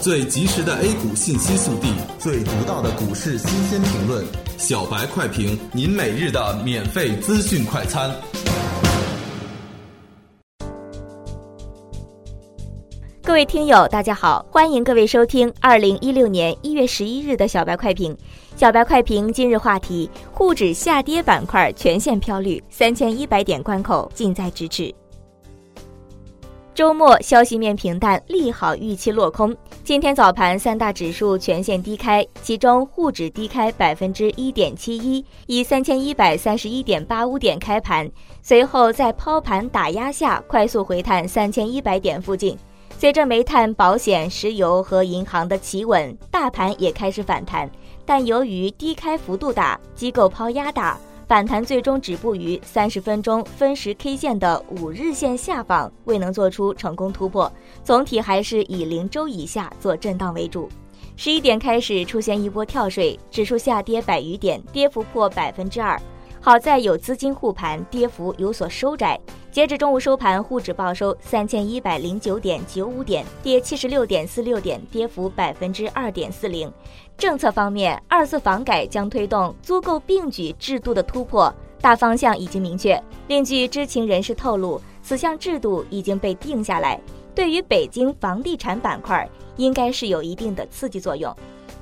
最及时的 A 股信息速递，最独到的股市新鲜评论，小白快评，您每日的免费资讯快餐。各位听友，大家好，欢迎各位收听二零一六年一月十一日的小白快评。小白快评今日话题：沪指下跌板块全线飘绿，三千一百点关口近在咫尺。周末消息面平淡，利好预期落空。今天早盘三大指数全线低开，其中沪指低开百分之一点七一，以三千一百三十一点八五点开盘，随后在抛盘打压下快速回探三千一百点附近。随着煤炭、保险、石油和银行的企稳，大盘也开始反弹，但由于低开幅度大，机构抛压大。反弹最终止步于三十分钟分时 K 线的五日线下方，未能做出成功突破，总体还是以零周以下做震荡为主。十一点开始出现一波跳水，指数下跌百余点，跌幅破百分之二。好在有资金护盘，跌幅有所收窄。截至中午收盘，沪指报收三千一百零九点九五点，跌七十六点四六点，跌幅百分之二点四零。政策方面，二次房改将推动租购并举制度的突破，大方向已经明确。另据知情人士透露，此项制度已经被定下来，对于北京房地产板块应该是有一定的刺激作用。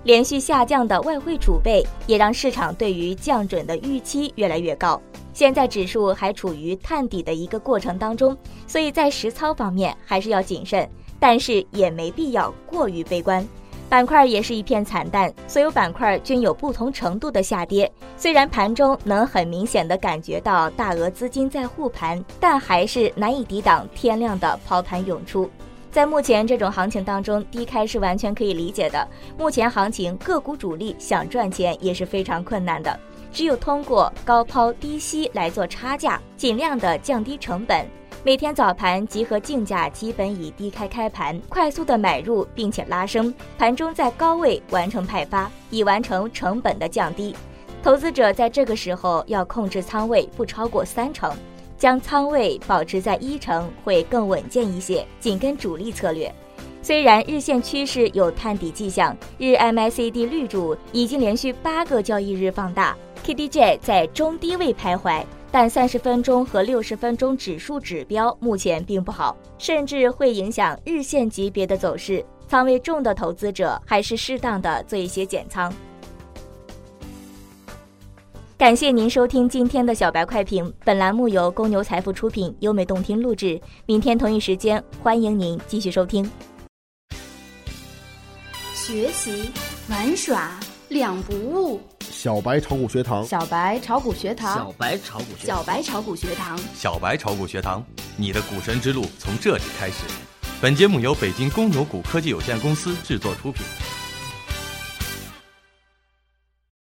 连续下降的外汇储备也让市场对于降准的预期越来越高。现在指数还处于探底的一个过程当中，所以在实操方面还是要谨慎，但是也没必要过于悲观。板块也是一片惨淡，所有板块均有不同程度的下跌。虽然盘中能很明显的感觉到大额资金在护盘，但还是难以抵挡天量的抛盘涌出。在目前这种行情当中，低开是完全可以理解的。目前行情个股主力想赚钱也是非常困难的，只有通过高抛低吸来做差价，尽量的降低成本。每天早盘集合竞价基本以低开开盘，快速的买入并且拉升，盘中在高位完成派发，以完成成本的降低。投资者在这个时候要控制仓位不超过三成。将仓位保持在一成会更稳健一些，紧跟主力策略。虽然日线趋势有探底迹象，日 MACD 绿柱已经连续八个交易日放大，KDJ 在中低位徘徊，但三十分钟和六十分钟指数指标目前并不好，甚至会影响日线级别的走势。仓位重的投资者还是适当的做一些减仓。感谢您收听今天的小白快评，本栏目由公牛财富出品，优美动听录制。明天同一时间，欢迎您继续收听。学习玩耍两不误，小白炒股学堂，小白炒股学堂，小白炒股学，小白炒股学堂，小白炒股学堂，你的股神之路从这里开始。本节目由北京公牛股科技有限公司制作出品。